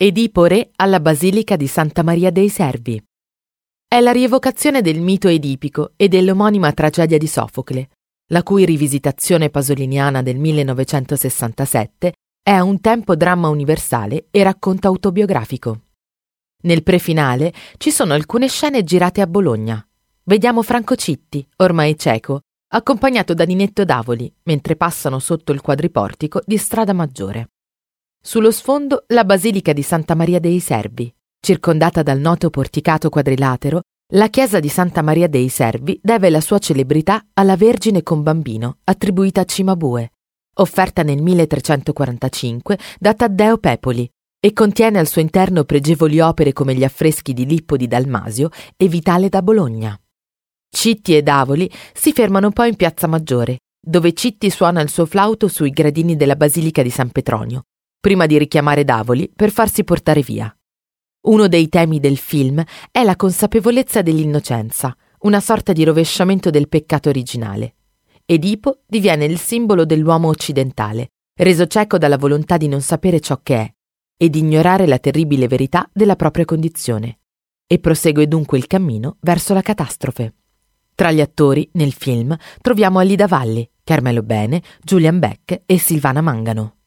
Edipo re alla Basilica di Santa Maria dei Servi. È la rievocazione del mito edipico e dell'omonima tragedia di Sofocle, la cui rivisitazione pasoliniana del 1967 è a un tempo dramma universale e racconto autobiografico. Nel prefinale ci sono alcune scene girate a Bologna. Vediamo Franco Citti, ormai cieco, accompagnato da Ninetto Davoli, mentre passano sotto il quadriportico di Strada Maggiore. Sullo sfondo la Basilica di Santa Maria dei Servi. Circondata dal noto porticato quadrilatero, la chiesa di Santa Maria dei Servi deve la sua celebrità alla Vergine con bambino, attribuita a Cimabue, offerta nel 1345 da Taddeo Pepoli, e contiene al suo interno pregevoli opere come gli affreschi di Lippo di Dalmasio e Vitale da Bologna. Citti e Davoli si fermano poi in Piazza Maggiore, dove Citti suona il suo flauto sui gradini della Basilica di San Petronio, prima di richiamare Davoli per farsi portare via. Uno dei temi del film è la consapevolezza dell'innocenza, una sorta di rovesciamento del peccato originale. Edipo diviene il simbolo dell'uomo occidentale, reso cieco dalla volontà di non sapere ciò che è e di ignorare la terribile verità della propria condizione, e prosegue dunque il cammino verso la catastrofe. Tra gli attori, nel film, troviamo Alida Valli, Carmelo Bene, Julian Beck e Silvana Mangano.